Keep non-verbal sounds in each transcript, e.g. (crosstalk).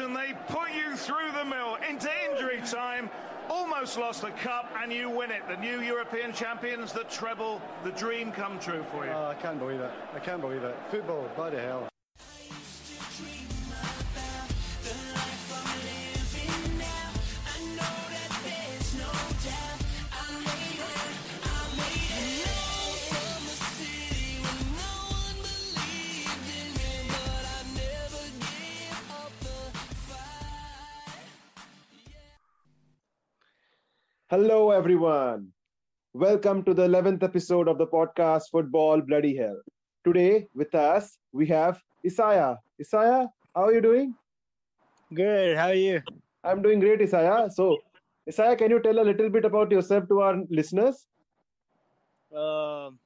Ferguson, they put you through the mill into injury time, almost lost the cup, and you win it. The new European champions, the treble, the dream come true for you. Oh, I can't believe it. I can't believe it. Football, bloody hell. Hello, everyone. Welcome to the 11th episode of the podcast Football Bloody Hell. Today, with us, we have Isaiah. Isaiah, how are you doing? Good. How are you? I'm doing great, Isaiah. So, Isaiah, can you tell a little bit about yourself to our listeners? Um,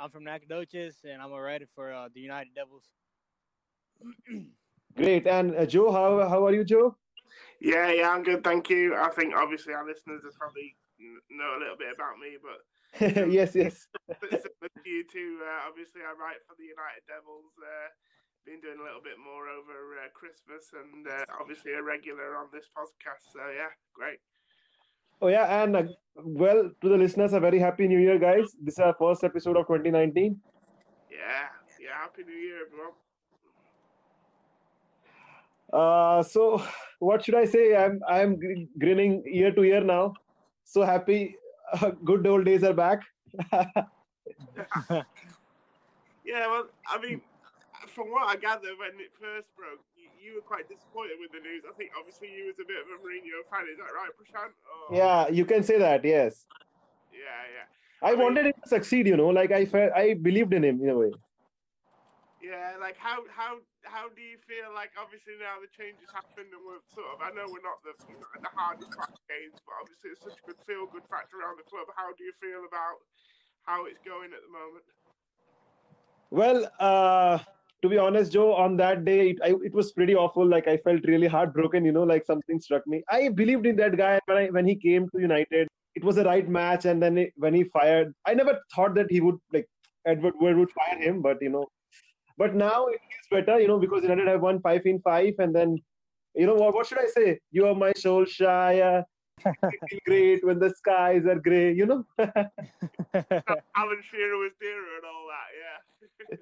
I'm from Nacogdoches, and I'm a writer for uh, the United Devils. (clears throat) Great. And uh, Joe, how, how are you, Joe? Yeah, yeah, I'm good, thank you. I think obviously our listeners have probably know a little bit about me, but (laughs) yes, yes. (laughs) you too. Uh, obviously, I write for the United Devils. Uh, been doing a little bit more over uh, Christmas, and uh, obviously a regular on this podcast. So yeah, great. Oh yeah, and uh, well, to the listeners, a very happy New Year, guys. This is our first episode of 2019. Yeah, yeah, happy New Year, everyone. Uh, so what should I say? I'm I'm grinning year to year now. So happy. Uh, good old days are back. (laughs) Yeah, well, I mean, from what I gather, when it first broke, you, you were quite disappointed with the news. I think obviously you was a bit of a Mourinho fan. Is that right, Prashant? Or... yeah, you can say that. Yes, yeah, yeah. I, I mean- wanted him to succeed. You know, like I felt I believed in him in a way. Yeah, like how how how do you feel like obviously now the changes happened and we're sort of I know we're not the the hardest back games, but obviously it's such a good feel good factor around the club. How do you feel about how it's going at the moment? Well, uh, to be honest, Joe, on that day, it, I, it was pretty awful. Like I felt really heartbroken. You know, like something struck me. I believed in that guy when I when he came to United. It was the right match, and then it, when he fired, I never thought that he would like Ed Woodward would fire him. But you know, but now it feels better. You know, because United have won five in five, and then you know what? What should I say? You are my. You feel (laughs) great when the skies are grey. You know. (laughs) (laughs) Alan Shearer was dearer and all that. Yeah.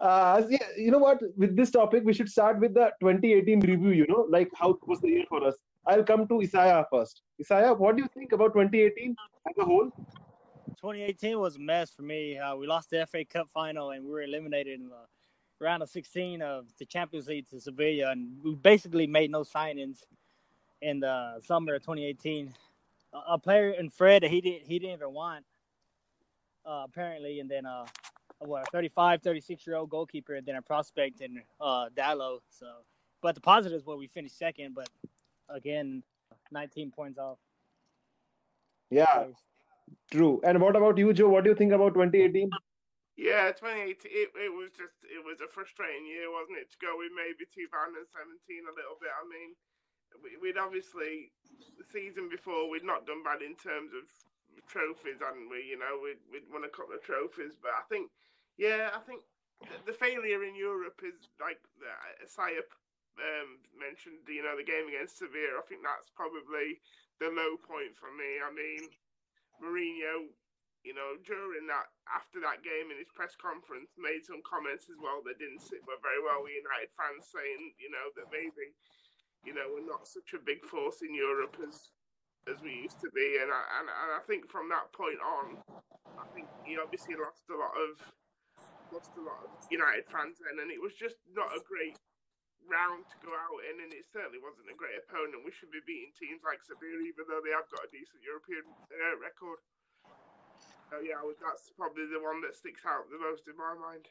uh, yeah, you know what? With this topic, we should start with the 2018 review. You know, like how was the year for us? I'll come to Isaiah first. Isaiah, what do you think about 2018 as a whole? 2018 was a mess for me. Uh, we lost the FA Cup final, and we were eliminated in the round of 16 of the Champions League to Sevilla, and we basically made no signings in the summer of 2018. A, a player in Fred that he didn't he didn't even want, uh, apparently, and then uh, what a 35, 36 year old goalkeeper, and then a prospect in uh, Dalot. So, but the positives were we finished second, but again, 19 points off. Yeah, true. And what about you, Joe? What do you think about 2018? Yeah, 2018. It, it was just it was a frustrating year, wasn't it? To go with maybe 2017 a little bit. I mean, we, we'd obviously the season before we'd not done bad in terms of trophies, hadn't we? You know, we'd, we'd won a couple of trophies, but I think, yeah, I think the, the failure in Europe is like uh, Sayep um, mentioned. You know, the game against Sevilla. I think that's probably the low point for me. I mean, Mourinho you know, during that, after that game in his press conference, made some comments as well that didn't sit very well with United fans, saying, you know, that maybe, you know, we're not such a big force in Europe as as we used to be, and I and, and I think from that point on, I think he obviously lost a lot of lost a lot of United fans then, and it was just not a great round to go out in, and it certainly wasn't a great opponent. We should be beating teams like Sevilla, even though they have got a decent European uh, record. So yeah, I that's probably the one that sticks out the most in my mind.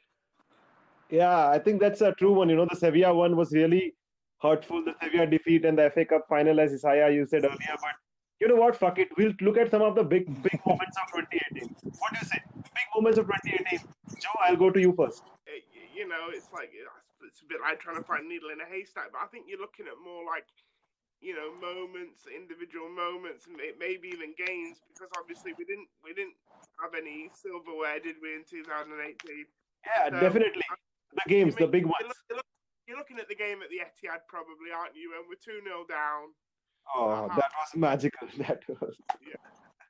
Yeah, I think that's a true one. You know, the Sevilla one was really hurtful. The Sevilla defeat and the FA Cup final, as Isaiah you said earlier. But you know what? Fuck it. We'll look at some of the big, big moments of 2018. What do you say? Big moments of 2018. Joe, I'll go to you first. It, you know, it's like it's a bit like trying to mm-hmm. find a needle in a haystack. But I think you're looking at more like you know moments, individual moments, and maybe even games because obviously we didn't we didn't have any silverware, did we, in 2018? Yeah, So, definitely. The games, You the big ones. look, you look, you're looking at the game at the Etihad, probably, aren't you? And we're two 0 down. Oh, uh-huh. that was magical. (laughs) That was. Yeah.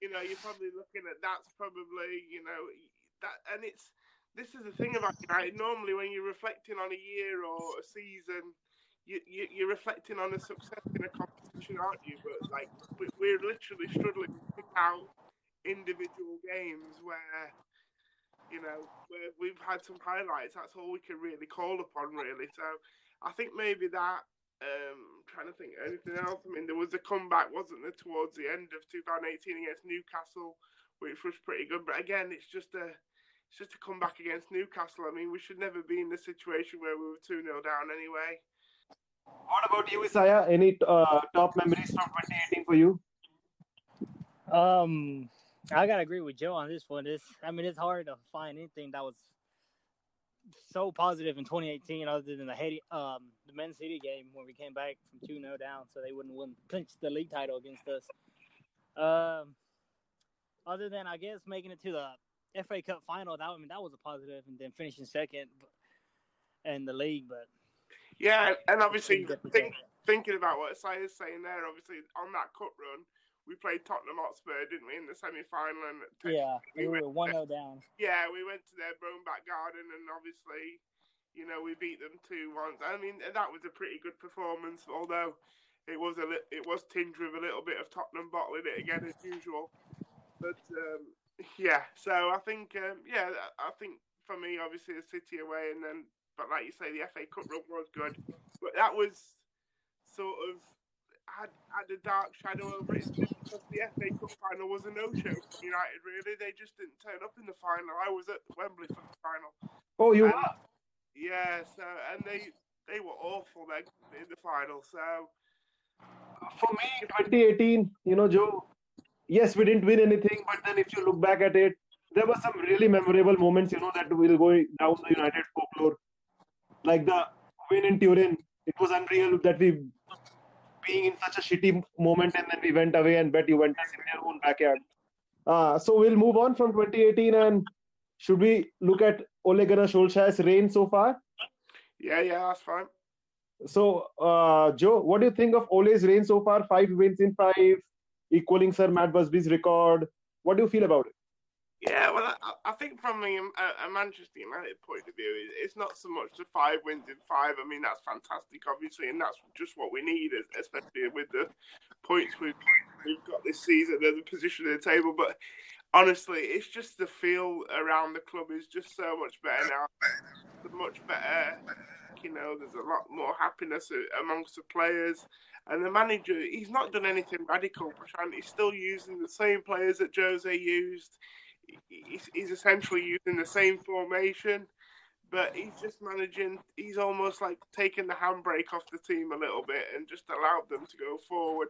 You know, you're probably looking at that's probably you know that, and it's this is the thing about United. Normally, when you're reflecting on a year or a season, you, you you're reflecting on a success in a competition, aren't you? But like we're literally struggling to pick out individual games where you know we've had some highlights. That's all we can really call upon, really. So I think maybe that um, trying to think anything else. I mean, there was a comeback, wasn't there, towards the end of 2018 against Newcastle, which was pretty good. But again, it's just a it's just come back against Newcastle. I mean, we should never be in the situation where we were 2 0 down anyway. What about you, Isaiah? Any uh, top memories from 2018 for you? Um, I gotta agree with Joe on this one. This, I mean, it's hard to find anything that was so positive in 2018, other than the Etihad, um, the Man City game when we came back from 2 0 down, so they wouldn't win clinch the league title against us. Um, other than I guess making it to the FA Cup final, that I mean that was a positive, and then finishing second in the league. But yeah, and obviously think, thinking about what Isaiah's saying there, obviously on that cup run, we played Tottenham Hotspur, didn't we, in the semi final? And yeah, we, we were one 0 down. Yeah, we went to their back Garden, and obviously, you know, we beat them two once. I mean, that was a pretty good performance, although it was a li- it was tinged with a little bit of Tottenham bottling it again as usual. But um, yeah, so I think um, yeah, I think for me, obviously, the City away, and then but like you say, the FA Cup run was good, but that was sort of had had a dark shadow over it because the FA Cup final was a no-show for United. Really, they just didn't turn up in the final. I was at Wembley for the final. Oh, you and, were? Yeah. So and they they were awful then in the final. So for me, 2018, you know, Joe. Yes, we didn't win anything, but then if you look back at it, there were some really memorable moments. You know that will go down the United folklore, like the win in Turin. It was unreal that we being in such a shitty moment and then we went away and bet Juventus in their own backyard. Uh, so we'll move on from 2018 and should we look at Ole Gunnar Solskjaer's reign so far? Yeah, yeah, that's fine. So, uh, Joe, what do you think of Ole's reign so far? Five wins in five, equaling Sir Matt Busby's record. What do you feel about it? Yeah, well, I, I think from a, a, Manchester United point of view, it's not so much the five wins in five. I mean, that's fantastic, obviously, and that's just what we need, especially with the points we've, got this season and the position of the table. But honestly, it's just the feel around the club is just so much better now. Much better. You know, there's a lot more happiness amongst the players. And the manager, he's not done anything radical, Prashant. He's still using the same players that Jose used he's, he's essentially using the same formation, but he's just managing. He's almost like taking the handbrake off the team a little bit and just allowed them to go forward.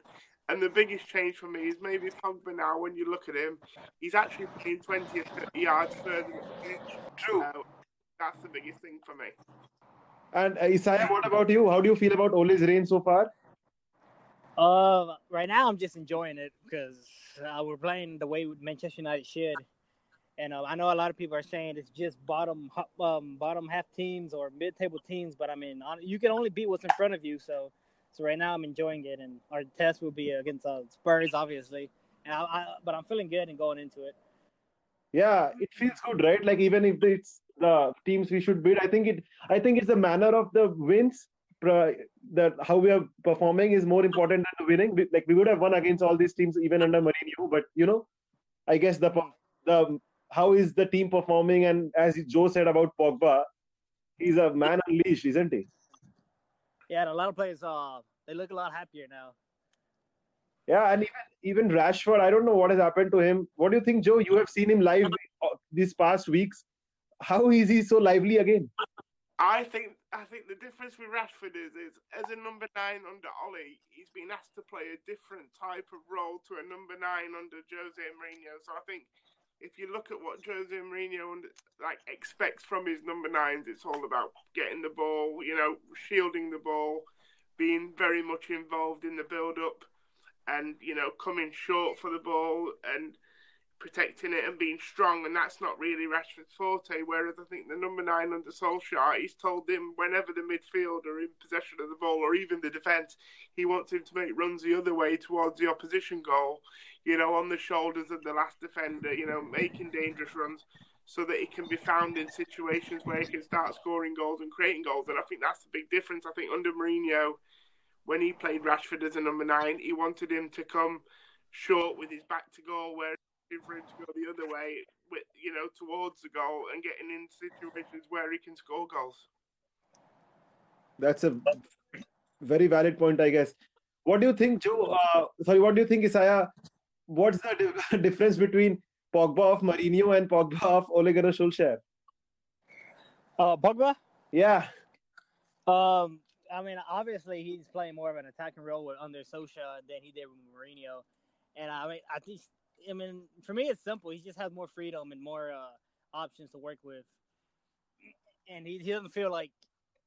And the biggest change for me is maybe Pogba now. When you look at him, he's actually playing 20 or 30 yards further than the pitch. True. Uh, that's the biggest thing for me. And uh, Isaiah, what about you? How do you feel about Ole's reign so far? Uh, right now I'm just enjoying it because uh, we're playing the way Manchester United should. And uh, I know a lot of people are saying it's just bottom um, bottom half teams or mid table teams, but I mean you can only beat what's in front of you. So so right now I'm enjoying it, and our test will be against uh, Spurs, obviously. And I, I, but I'm feeling good and going into it. Yeah, it feels good, right? Like even if it's the teams we should beat, I think it. I think it's the manner of the wins. That how we are performing is more important than the winning. Like we would have won against all these teams even under Mourinho, but you know, I guess the the how is the team performing? And as Joe said about Pogba, he's a man unleashed, isn't he? Yeah, and a lot of players, uh, they look a lot happier now. Yeah, and even even Rashford, I don't know what has happened to him. What do you think, Joe? You have seen him live uh, these past weeks. How is he so lively again? I think I think the difference with Rashford is is as a number nine under Ole, he's been asked to play a different type of role to a number nine under Jose Mourinho. So I think if you look at what Jose Mourinho like expects from his number nines, it's all about getting the ball, you know, shielding the ball, being very much involved in the build up, and you know, coming short for the ball. And protecting it and being strong, and that's not really Rashford's forte. Whereas I think the number nine under Solskjaer, he's told him whenever the midfield are in possession of the ball or even the defence, he wants him to make runs the other way towards the opposition goal, you know, on the shoulders of the last defender, you know, making dangerous runs so that he can be found in situations where he can start scoring goals and creating goals. And I think that's the big difference. I think under Mourinho, when he played Rashford as a number nine, he wanted him to come short with his back to goal, where for him to go the other way, with you know, towards the goal and getting in situations where he can score goals. That's a very valid point, I guess. What do you think, Joe? Uh, sorry, what do you think, Isaiah? What's the (laughs) difference between Pogba of Mourinho and Pogba of Ole Gunnar Solskjaer? Uh, Pogba? Yeah. Um, I mean, obviously he's playing more of an attacking role with under Solskjaer than he did with Mourinho, and I mean, I think I mean, for me, it's simple. He just has more freedom and more uh, options to work with, and he, he doesn't feel like.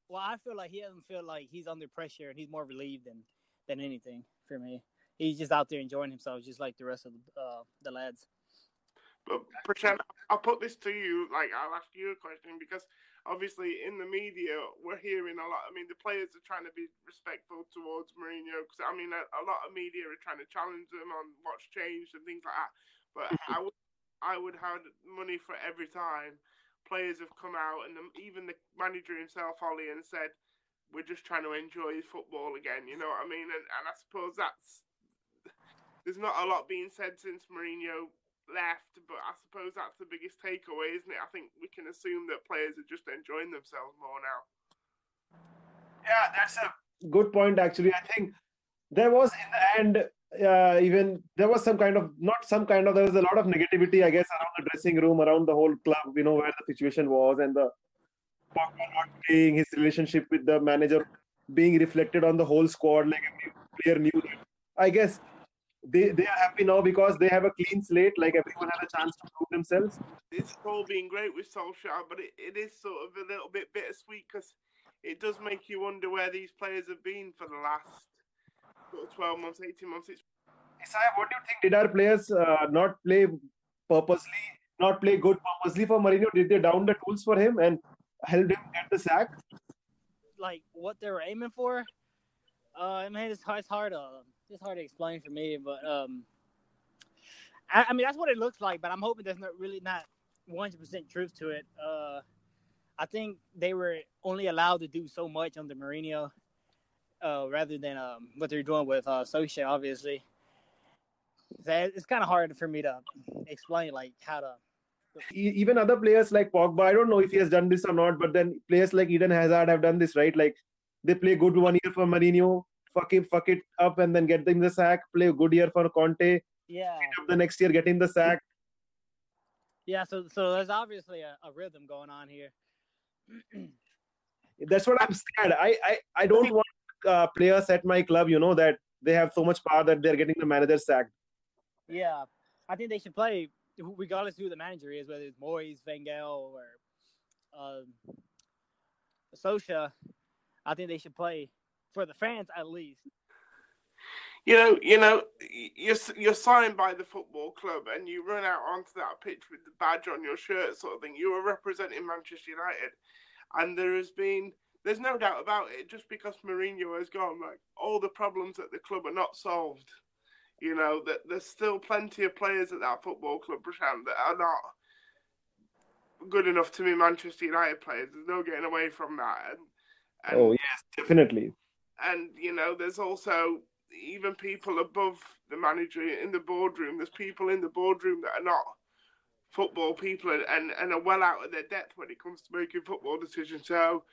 Well, I feel like he doesn't feel like he's under pressure, and he's more relieved than than anything for me. He's just out there enjoying himself, just like the rest of the, uh, the lads. But Prashant, I'll put this to you. Like, I'll ask you a question because obviously in the media we're hearing a lot. I mean, the players are trying to be respectful towards Mourinho because I mean a, a, lot of media are trying to challenge them on what's changed and things like that. But. (laughs) I would I would have money for every time players have come out and the, even the manager himself, Ole, and said we're just trying to enjoy football again. You know what I mean? And and I suppose that's there's not a lot being said since Mourinho left, but I suppose that's the biggest takeaway, isn't it? I think we can assume that players are just enjoying themselves more now. Yeah, that's a good point. Actually, I think there was in the end uh, even there was some kind of not some kind of there was a lot of negativity, I guess, around the dressing room, around the whole club. You know where the situation was and the Pogba not playing, his relationship with the manager being reflected on the whole squad. Like every player knew. that. I guess they they are happy now because they have a clean slate. Like everyone had a chance to prove themselves. It's all being great with Solskjaer, but it, it is sort of a little bit bittersweet because it does make you wonder where these players have been for the last sort of twelve months, eighteen months. It's... Isaiah, what do you think? Did our players uh, not play purposely, not play good purposely for Mourinho? Did they down the tools for him and helped him get the sack? Like what they were aiming for? Uh, man, it's, it's hard. Uh, it's hard to explain for me, but um, I, I, mean that's what it looks like. But I'm hoping there's not really not 100 percent truth to it. Uh, I think they were only allowed to do so much under Mourinho, uh, rather than um, what they're doing with uh, Solskjaer, obviously. So it's kind of hard for me to explain like how to. Even other players like Pogba, I don't know if he has done this or not, but then players like Eden Hazard have done this, right? Like they play good one year for Mourinho, fuck it, fuck it up and then get them the sack. Play a good year for Conte. Yeah. The next year, get getting the sack. Yeah, so so there's obviously a, a rhythm going on here. (clears throat) That's what I'm scared. I I, I don't want uh, players at my club, you know, that they have so much power that they're getting the manager sacked. Yeah, I think they should play regardless who the manager is, whether it's Moyes, Wenger, or uh, Solskjaer. I think they should play for the fans at least. You know, you know, you're you're signed by the football club, and you run out onto that pitch with the badge on your shirt, sort of thing. You are representing Manchester United, and there has been, there's no doubt about it. Just because Mourinho has gone, like all the problems at the club are not solved. You know that there's still plenty of players at that football club, Prashant, that are not good enough to be Manchester United players. There's no getting away from that. And, and oh yes, definitely and you know, there's also even people above the manager in the boardroom. There's people in the boardroom that are not football people and, and, are well out of their depth when it comes to making football decisions. So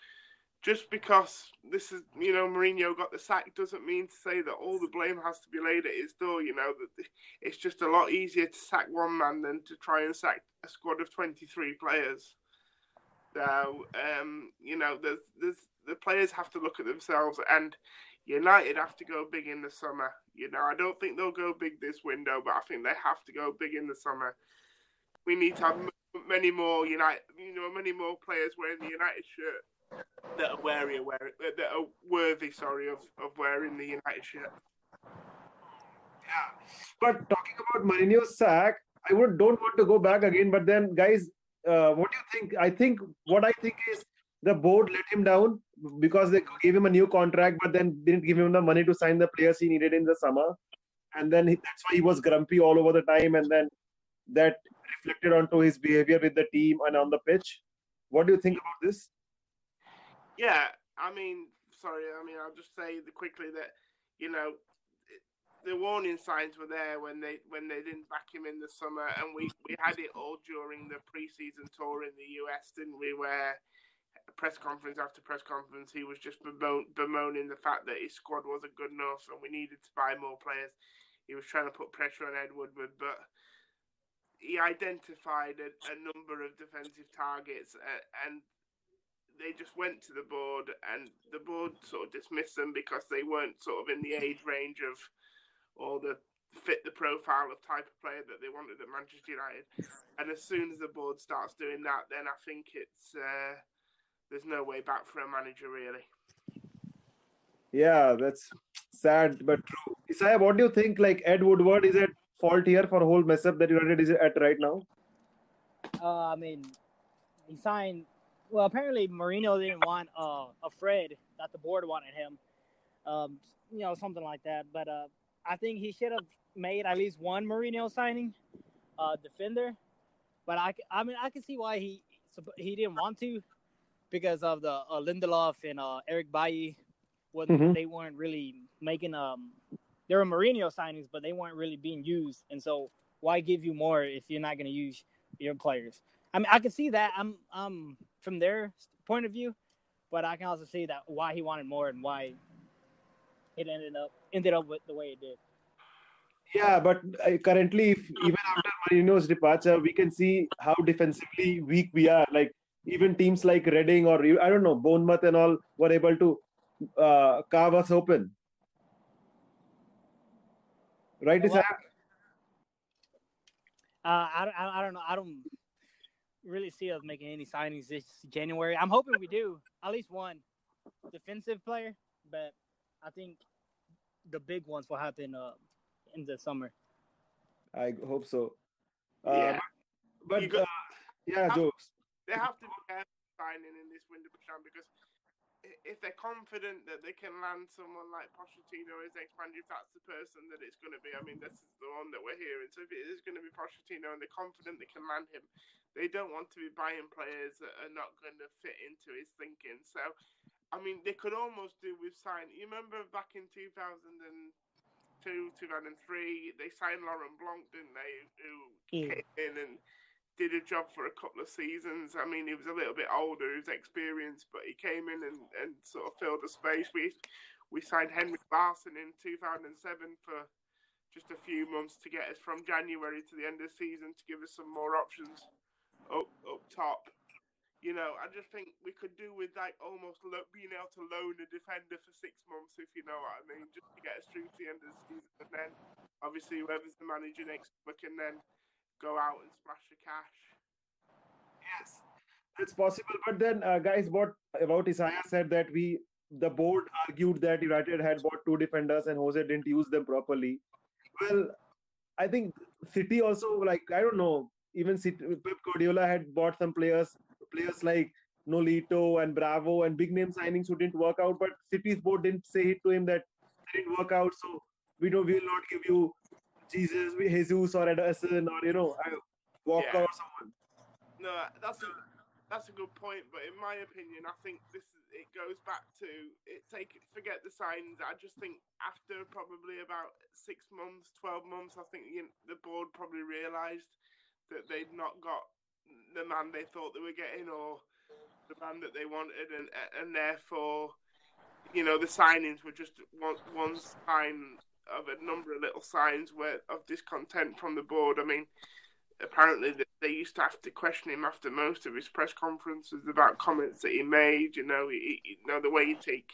just because this is, you know, Mourinho got the sack doesn't mean to say that all the blame has to be laid at his door. You know, that it's just a lot easier to sack one man than to try and sack a squad of 23 players. So, um, you know, there's, there's the players have to look at themselves, and United have to go big in the summer. You know, I don't think they'll go big this window, but I think they have to go big in the summer. We need to have many more United, you know, many more players wearing the United shirt that are wary, wear, that are worthy, sorry, of, of wearing the United shirt. Yeah, but talking about Mourinho's sack, I would don't want to go back again. But then, guys, uh, what do you think? I think what I think is the board let him down because they gave him a new contract, but then didn't give him the money to sign the players he needed in the summer, and then he, that's why he was grumpy all over the time, and then that reflected onto his behavior with the team and on the pitch. What do you think about this? Yeah, I mean, sorry, I mean, I'll just say quickly that you know the warning signs were there when they when they didn't back him in the summer, and we we had it all during the preseason tour in the US, didn't we? Where press conference after press conference, he was just bemoaning the fact that his squad wasn't good enough and we needed to buy more players. He was trying to put pressure on Ed Woodward, but he identified a, a number of defensive targets and they just went to the board and the board sort of dismissed them because they weren't sort of in the age range of or the fit the profile of type of player that they wanted at Manchester United. And as soon as the board starts doing that, then I think it's uh, there's no way back for a manager really. Yeah, that's sad but true. Isaiah, what do you think? Like Ed Woodward is at fault here for a whole mess up that United is at right now? Uh, I mean, he signed. Well, apparently Mourinho didn't want uh, a Fred that the board wanted him. Um, you know, something like that. But uh, I think he should have made at least one Mourinho signing, uh, defender. But I, I mean, I can see why he he didn't want to because of the uh, Lindelof and uh, Eric Bailly. What mm-hmm. they weren't really making um they were Mourinho signings, but they weren't really being used. And so why give you more if you're not going to use your players? I mean, I can see that. I'm um from their point of view, but I can also see that why he wanted more and why it ended up ended up with the way it did. Yeah, but uh, currently, if, even after Mourinho's departure, we can see how defensively weak we are. Like even teams like Reading or I don't know Bournemouth and all were able to uh, carve us open. Right, well, uh, I, I, I don't know. I don't really see us making any signings this January. I'm hoping we do at least one defensive player, but I think the big ones will happen uh, in the summer. I hope so. Uh, yeah, but, but uh, yeah, jokes they have to be careful signing in this window, because if they're confident that they can land someone like Pochettino as manager, if that's the person that it's going to be, I mean, this is the one that we're hearing. So if it is going to be Pochettino and they're confident they can land him, they don't want to be buying players that are not going to fit into his thinking. So, I mean, they could almost do with signing. You remember back in 2002, 2003, they signed Laurent Blanc, didn't they? Who yeah. came in and did a job for a couple of seasons. I mean, he was a little bit older, he was experienced, but he came in and, and sort of filled a space. We we signed Henrik Larsson in 2007 for just a few months to get us from January to the end of the season to give us some more options up up top. You know, I just think we could do with like almost lo- being able to loan a defender for six months, if you know what I mean, just to get us through to the end of the season. And then, obviously, whoever's the manager next week can then go out and splash the cash. Yes, it's possible. But then, uh, guys, what about Isaiah said that we the board argued that United had bought two defenders and Jose didn't use them properly. Well, I think City also like I don't know. Even City, Pep Guardiola had bought some players, players like Nolito and Bravo and big name signings who didn't work out. But City's board didn't say it to him that didn't work out, so we know we will not give you Jesus, Jesus or Ederson or you know Walker yeah. or someone. No, that's a that's a good point. But in my opinion, I think this is, it goes back to it. Take forget the signs. I just think after probably about six months, twelve months, I think you know, the board probably realised that they'd not got the man they thought they were getting or the man that they wanted, and and therefore, you know, the signings were just one one sign of a number of little signs where of discontent from the board. I mean, apparently they used to have to question him after most of his press conferences about comments that he made. You know, he, you know the way you take,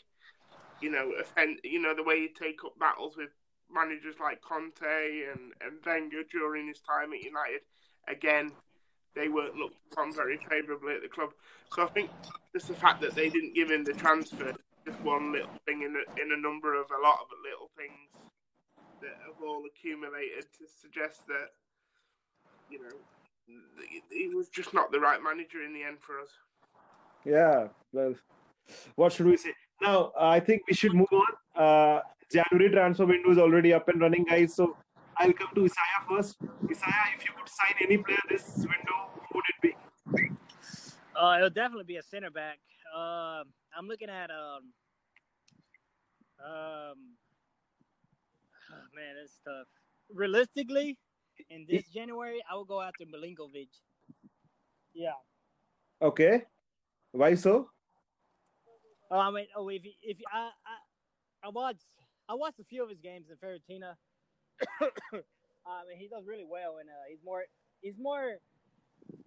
you know, offend, you know the way you take up battles with managers like Conte and and Wenger during his time at United. Again, they weren't looked upon very favourably at the club. So I think just the fact that they didn't give him the transfer, just one little thing in a, in a number of a lot of little things that have all accumulated to suggest that you know, he was just not the right manager in the end for us. Yeah, well, what should we say? Now, uh, I think we should move on. Uh, January transfer window is already up and running, guys. So I'll come to Isaiah first. Isaiah, if you could sign any player this window, who would it be? Uh, it'll definitely be a center back. Uh, I'm looking at um, um, oh, man, it's tough. Realistically, in this January, I will go after Milenkovic. Yeah. Okay. Why so? Oh, I mean, oh, if you, if I, I I watched I watched a few of his games in Fiorentina. (coughs) I mean, he does really well, and uh, he's more he's more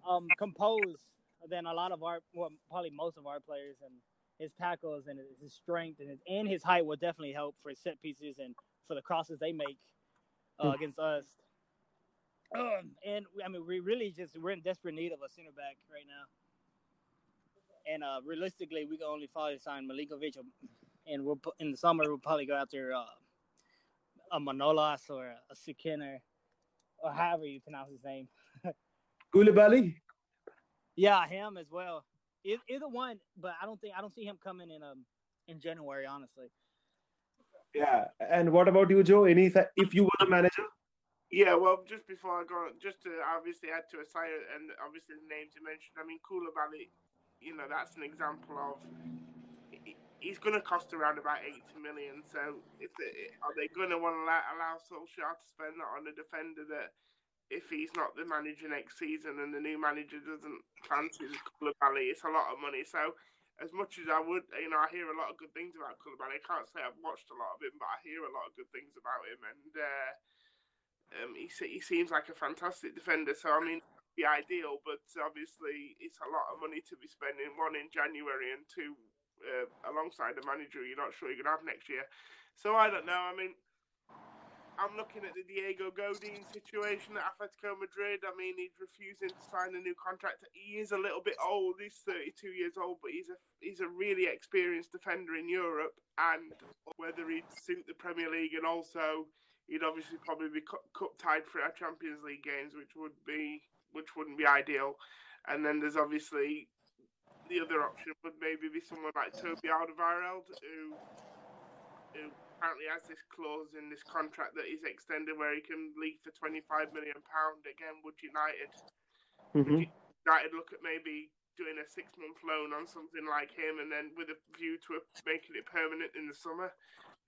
um composed than a lot of our well, probably most of our players, and his tackles and his strength and his and his height will definitely help for set pieces and for the crosses they make uh, against us. Um, and I mean, we really just we're in desperate need of a center back right now. And uh, realistically, we can only probably sign Milenkovic, and we'll put, in the summer we'll probably go after uh, a Manolas or a Skriniar, or however you pronounce his name. (laughs) Koulibaly. Yeah, him as well. Either one, but I don't think I don't see him coming in um in January, honestly. Yeah, and what about you, Joe? Any if you were the manager? Yeah, well, just before I go, just to obviously add to Isaiah and obviously the names you mentioned. I mean, Koulibaly you know, that's an example of he's going to cost around about 80 million. So, if they, are they going to want to allow, allow Solskjaer to spend that on a defender that, if he's not the manager next season and the new manager doesn't fancy Koulibaly, it's a lot of money. So, as much as I would, you know, I hear a lot of good things about Koulibaly. I can't say I've watched a lot of him, but I hear a lot of good things about him, and uh, um, he he seems like a fantastic defender. So, I mean be ideal, but obviously it's a lot of money to be spending. One in January and two uh, alongside the manager you're not sure you're gonna have next year. So I don't know. I mean, I'm looking at the Diego Godin situation at Atletico Madrid. I mean, he's refusing to sign a new contract. He is a little bit old. He's 32 years old, but he's a he's a really experienced defender in Europe. And whether he'd suit the Premier League, and also he'd obviously probably be cup, tied for our Champions League games, which would be which wouldn't be ideal. And then there's obviously the other option would maybe be someone like Toby Alderweireld, who who apparently has this clause in this contract that he's extended where he can leave for 25 million pound. Again, would United mm-hmm. would United look at maybe doing a six month loan on something like him, and then with a view to making it permanent in the summer,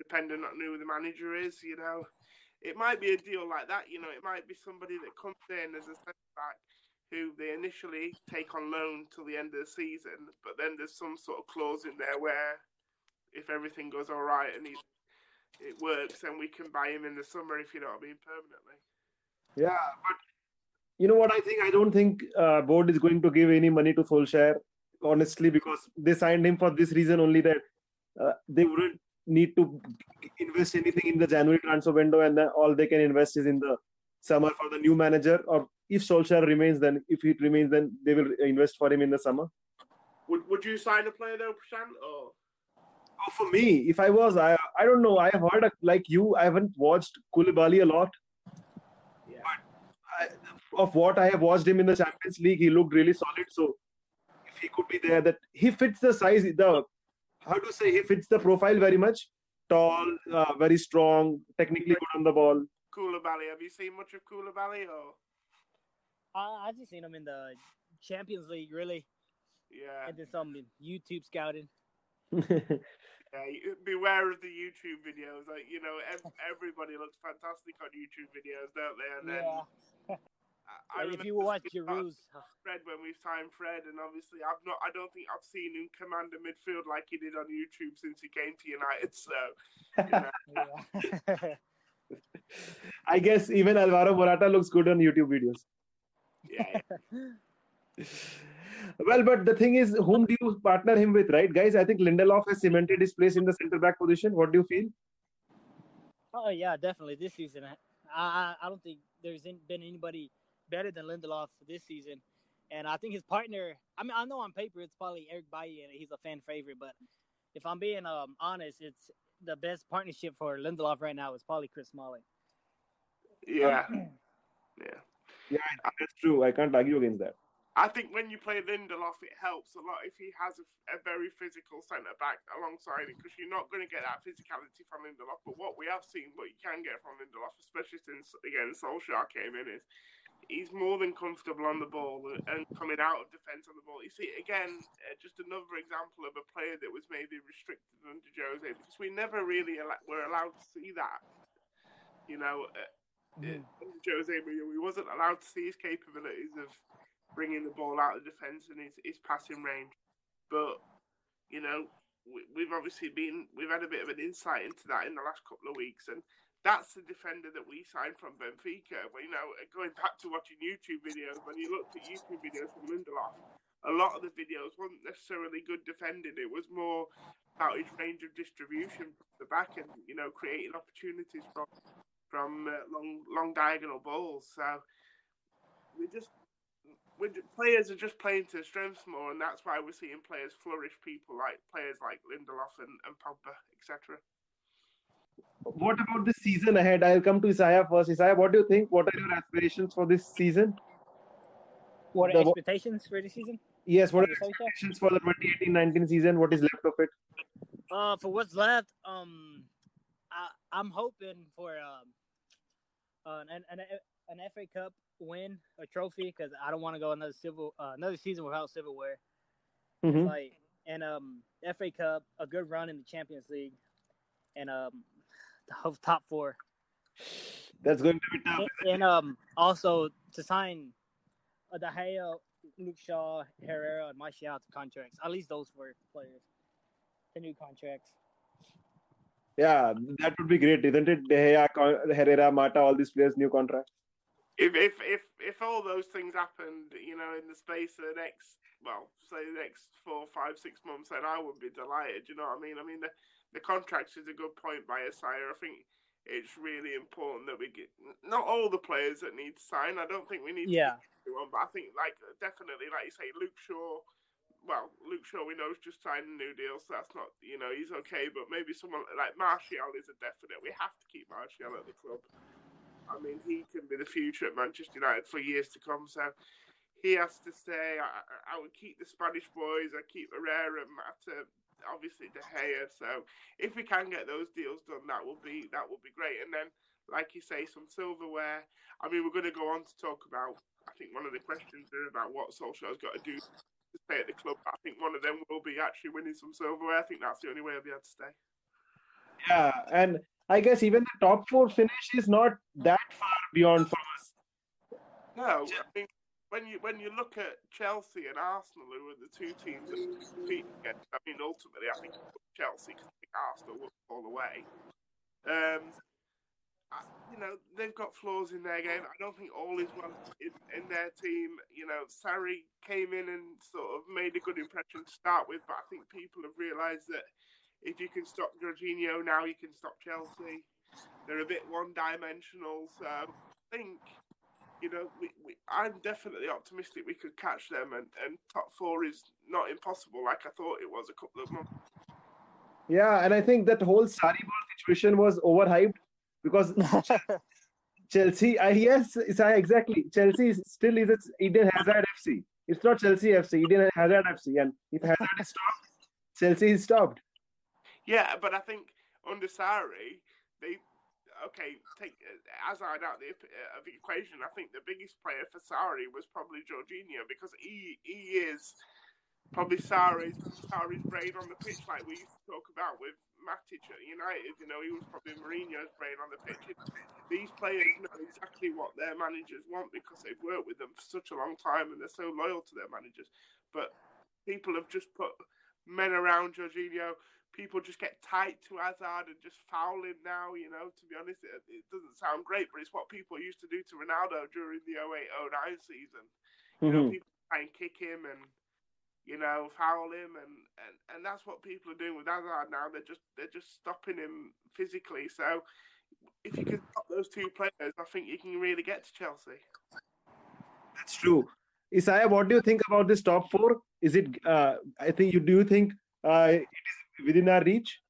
depending on who the manager is, you know it might be a deal like that. You know, it might be somebody that comes in as a centre back who they initially take on loan till the end of the season, but then there's some sort of clause in there where if everything goes all right and he, it works, then we can buy him in the summer if you know what I mean, permanently. Yeah, but you know what? I think I don't think uh, board is going to give any money to Solskjaer, honestly, because they signed him for this reason only that uh, they wouldn't need to invest anything in the January transfer window, and then all they can invest is in the summer for the new manager. Or if Solskjaer remains, then if he remains, then they will invest for him in the summer. Would Would you sign a player though, Prashant? Or for me, if I was, I I don't know. I have heard a, like you. I haven't watched Koulibaly a lot. Yeah. But I, of what I have watched him in the Champions League, he looked really solid. So if he could be there, that he fits the size, the how to say he fits the profile very much. Tall, uh, very strong, technically good on the ball. Koulibaly, have you seen much of Koulibaly or? Uh, I've just seen him in the Champions League, really. Yeah. And then some YouTube scouting. (laughs) yeah, beware of the YouTube videos. Like you know, everybody looks fantastic on YouTube videos, don't they? And then yeah. (laughs) I, (laughs) if you watch Giroud's Fred when we signed Fred, and obviously I've not, I don't think I've seen him command a midfield like he did on YouTube since he came to United. So, you know. I guess even Alvaro Morata looks good on YouTube videos. Yeah. yeah. Well, but the thing is, whom do you partner him with, right, guys? I think Lindelof has cemented his place in the centre back position. What do you feel? Oh yeah, definitely this season. I I, I don't think there's been anybody better than Lindelof this season. And I think his partner, I mean, I know on paper it's probably Eric Bailly and he's a fan favorite, but if I'm being um, honest, it's the best partnership for Lindelof right now is probably Chris Smalling. Yeah. (clears throat) yeah. Yeah, that's true. I can't argue against that. I think when you play Lindelof, it helps a lot if he has a, a very physical centre back alongside him because you're not going to get that physicality from Lindelof. But what we have seen, what you can get from Lindelof, especially since again Solskjaer came in, is he's more than comfortable on the ball and coming out of defence on the ball. You see, again, uh, just another example of a player that was maybe restricted under Jose because we never really al- were allowed to see that. You know, uh, mm. under Jose we wasn't allowed to see his capabilities of bringing the ball out of defence and his, his passing range. But, you know, we, we've obviously been, we've had a bit of an insight into that in the last couple of weeks. And that's the defender that we signed from Benfica. But, you know, going back to watching YouTube videos, when you looked at YouTube videos from Lindelof, a lot of the videos wasn't necessarily good defending. It was more about his range of distribution from the back and, you know, creating opportunities from from uh, long long diagonal balls. So we just players are just playing to strengths more, and that's why we're seeing players flourish. People like players like Lindelof and, and Pogba, etc. What about the season ahead? I'll come to Isaiah first. Isaiah, what do you think? What are your aspirations for this season? What are the, expectations for the season? Yes, what are your expectations for the 2018-19 season? What is left of it? Uh, for what's left, um, I, am hoping for um, an, an an FA Cup win, a trophy, because I don't want to go another civil uh, another season without silverware. Mm-hmm. Like and um FA Cup, a good run in the Champions League, and um the top four. That's going to be tough. And, and um also to sign uh, De Gea, Luke Shaw, Herrera, and Martial to contracts. At least those four players The new contracts. Yeah, that would be great, isn't it? De Gea, Herrera, Mata, all these players new contracts if if if if all those things happened, you know, in the space of the next, well, say the next four, five, six months, then I would be delighted. You know what I mean? I mean, the the contracts is a good point by Isaiah. I think it's really important that we get not all the players that need to sign. I don't think we need yeah. to one, but I think like definitely, like you say, Luke Shaw. Well, Luke Shaw, we know, is just signed a new deal, so that's not, you know, he's okay. But maybe someone like Martial is a definite. We have to keep Martial at the club. I mean, he can be the future at Manchester United for years to come. So he has to stay. I, I would keep the Spanish boys. I keep Herrera Mata, obviously De Gea. So if we can get those deals done, that will be that will be great. And then, like you say, some silverware. I mean, we're going to go on to talk about. I think one of the questions are about what Solskjaer's got to do to stay at the club. I think one of them will be actually winning some silverware. I think that's the only way he'll be able to stay. Yeah, and I guess even the top four finish is not that far beyond for us. No, I mean, when you when you look at Chelsea and Arsenal, who are the two teams that compete against, I mean, ultimately, I think Chelsea can think Arsenal will fall away. Um, you know, they've got flaws in their game. I don't think all is well in, in, their team. You know, Sarri came in and sort of made a good impression to start with, but I think people have realised that if you can stop Jorginho now, you can stop Chelsea. They're a bit one-dimensional, so I think you know we, we, I'm definitely optimistic we could catch them, and, and top four is not impossible like I thought it was a couple of months. Yeah, and I think that whole Sarri ball situation was overhyped because (laughs) Chelsea, uh, yes, exactly. Chelsea still is its Eden Hazard FC. It's not Chelsea FC, Eden Hazard FC, and if Hazard is stopped, Chelsea is stopped. Yeah, but I think under Sarri, they okay take Hazard out the, uh, of the equation. I think the biggest player for Sarri was probably Jorginho because he he is probably Sarri's Sarri's brain on the pitch, like we used to talk about with Matic at United. You know, he was probably Mourinho's brain on the pitch. These players know exactly what their managers want because they've worked with them for such a long time and they're so loyal to their managers. But people have just put men around Jorginho people just get tight to Hazard and just foul him now. You know, to be honest, it, it, doesn't sound great, but it's what people used to do to Ronaldo during the 08 09 season. You mm-hmm. know, people try and kick him and you know foul him, and, and and that's what people are doing with Hazard now. They're just they're just stopping him physically. So if you can stop those two players, I think you can really get to Chelsea. That's true. Isaiah, what do you think about this top four? Is it? Uh, I think you do. You think uh, it is within our reach?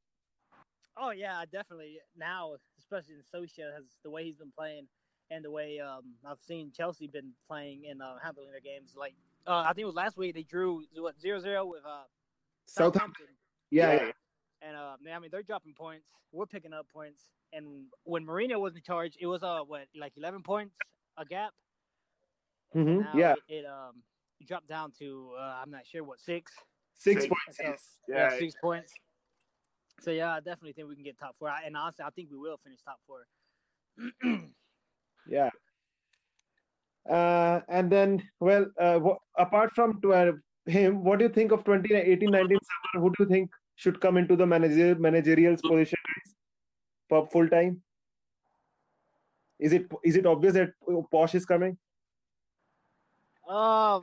Oh yeah, definitely. Now, especially in Solskjaer, has the way he's been playing, and the way um, I've seen Chelsea been playing and uh, handling their games. Like uh, I think it was last week they drew what zero zero with uh, Southampton. Yeah, Yeah. yeah. and uh, man, I mean they're dropping points. We're picking up points, and when Mourinho was in charge, it was uh what like eleven points a gap. Mhm, Now yeah. it, it um dropped down to uh, I'm not sure what six. Six Six. points. So, yeah, Yeah. six points. So yeah, I definitely think we can get top four. And honestly, I think we will finish top four. (clears throat) Yeah. Uh, and then, well, uh, wha- apart from tw- uh, him, what do you think of 2018 19 summer? Who do you think should come into the manager managerial position for full time? Is it is it obvious that Poch is coming? Um,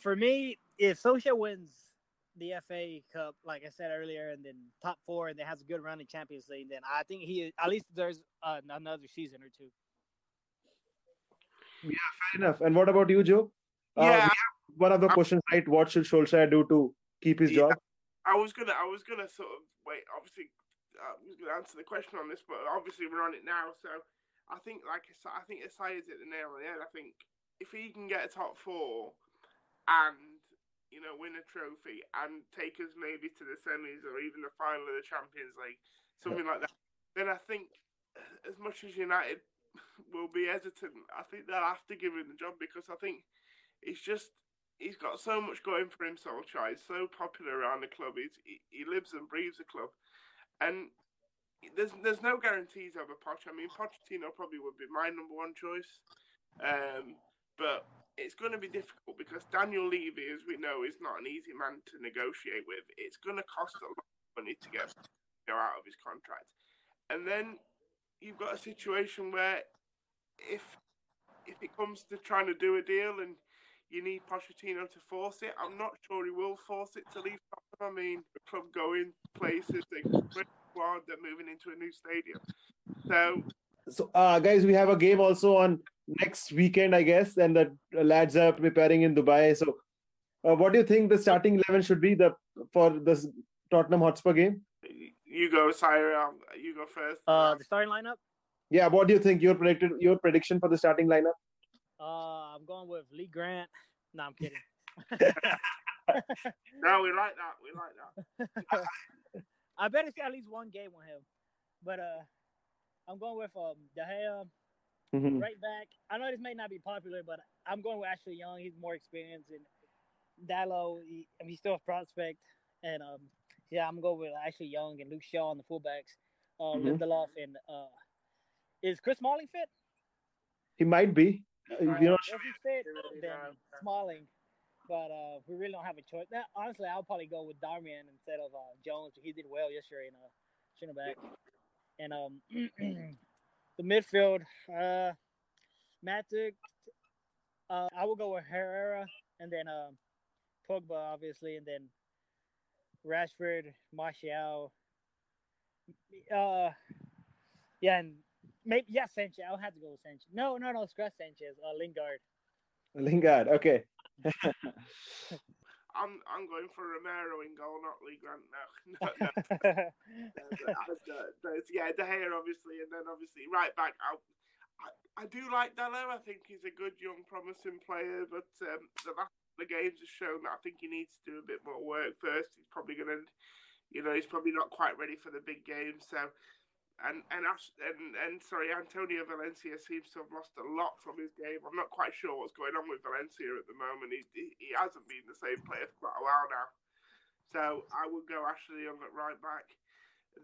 for me, if Solskjaer wins the FA Cup, like I said earlier, and then top four, and then has a good run in Champions League, then I think he at least there's uh, another season or two. Yeah, Fair enough. And what about you, Joe? Uh, Yeah. we have one of the questions, right? What should Solskjaer do to keep his Yeah. job? I was gonna, I was gonna sort of wait. Obviously, uh, I was gonna answer the question on this, but obviously we're on it now. So I think, like I said, I think Isaiah's hit the nail on the head. I think if he can get a top four and you know win a trophy and take us maybe to the semis or even the final of the Champions League, something like that, then I think as much as United (laughs) will be hesitant, I think they'll have to give him the job because I think it's just he's got so much going for him. Solskjaer He's so popular around the club. He's, he he lives and breathes the club, and there's there's no guarantees over Poch. I mean, Pochettino probably would be my number one choice, um, but it's going to be difficult because Daniel Levy, as we know, is not an easy man to negotiate with. It's going to cost a lot of money to get go out of his contract, and then you've got a situation where if if it comes to trying to do a deal and you need Pochettino to force it. I'm not sure he will force it to leave. I mean, the club going places, they squad, they're moving into a new stadium. So So, uh, guys, we have a game also on next weekend, I guess, and the lads are preparing in Dubai. So, uh, what do you think the starting eleven should be the for this Tottenham Hotspur game? you go, Sire. um, You go first. Uh, the starting lineup. Yeah, what do you think? Your predicted your prediction for the starting lineup? Uh, I'm going with Lee Grant. No, I'm kidding. (laughs) no, we like that. We like that. (laughs) I bet it's at least one game with him. But uh, I'm going with um De Gea Mhm. right back. I know this may not be popular, but I'm going with Ashley Young. He's more experienced and Dalot. He, I mean, he's still a prospect. And um, yeah, I'm going with Ashley Young and Luke Shaw on the fullbacks. Uh, Mhm. Lindelof and uh, is Chris Smalling fit? He might be. You know, if he's fit, then. Smalling. But uh, we really don't have a choice. That, honestly, I'll probably go with Darmian instead of uh, Jones. He did well yesterday in uh, center back. And um, (clears throat) the midfield, uh, Matic. Uh, I will go with Herrera and then um, Pogba, obviously, and then Rashford, Martial. Uh, yeah, and maybe yeah, Sanchez. I'll have to go with Sanchez. No, no, no, scratch Sanchez. Uh, Lingard. Lingard. Okay. (laughs) I'm I'm going for Romero in goal, not Lee Grant. No, (laughs) no, no. (laughs) Uh, yeah, De Gea obviously, and then obviously right back. I, I, I do like Dalot. I think he's a good young, promising player, but um, the last the games have shown that I think he needs to do a bit more work first. He's probably going to, you know, he's probably not quite ready for the big game. So, and and and and sorry, Antonio Valencia seems to have lost a lot from his game. I'm not quite sure what's going on with Valencia at the moment. He he, he hasn't been the same player for quite a while now. So I would go Ashley Young at right back.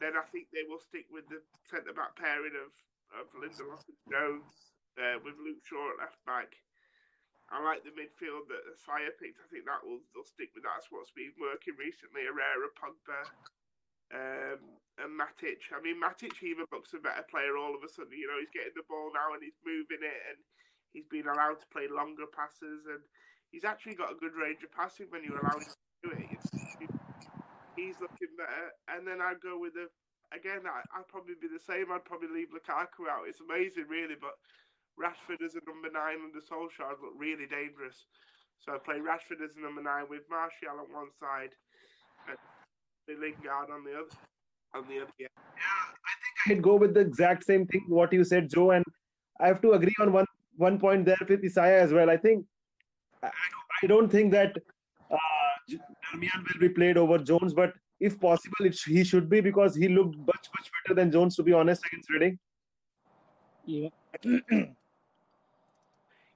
Then I think they will stick with the centre back pairing of of Lindelof and Jones uh, with Luke Shaw at left back. I like the midfield that Fire picked. I think that will they'll stick with that. That's what's been working recently. Herrera, Pogba, um, and Matic. I mean, Matic even looks a better player all of a sudden. You know, he's getting the ball now and he's moving it, and he's been allowed to play longer passes, and he's actually got a good range of passing when you allow him to do it. It's, he's looking better. And then I'd go with the again. I, I'd probably be the same. I'd probably leave Lukaku out. It's amazing, really, but Rashford as a number nine under Solskjaer looked really dangerous. So I play Rashford as a number nine with Martial on one side and Lingard on the other. On the other, yeah. Yeah, I think I I'd go with the exact same thing what you said, Joe, and I have to agree on one one point there with Isaiah as well. I think I, I don't think that uh, Darmian will be played over Jones, but if possible, it, he should be because he looked much much better than Jones, to be honest, against Reading. Yeah. (clears throat)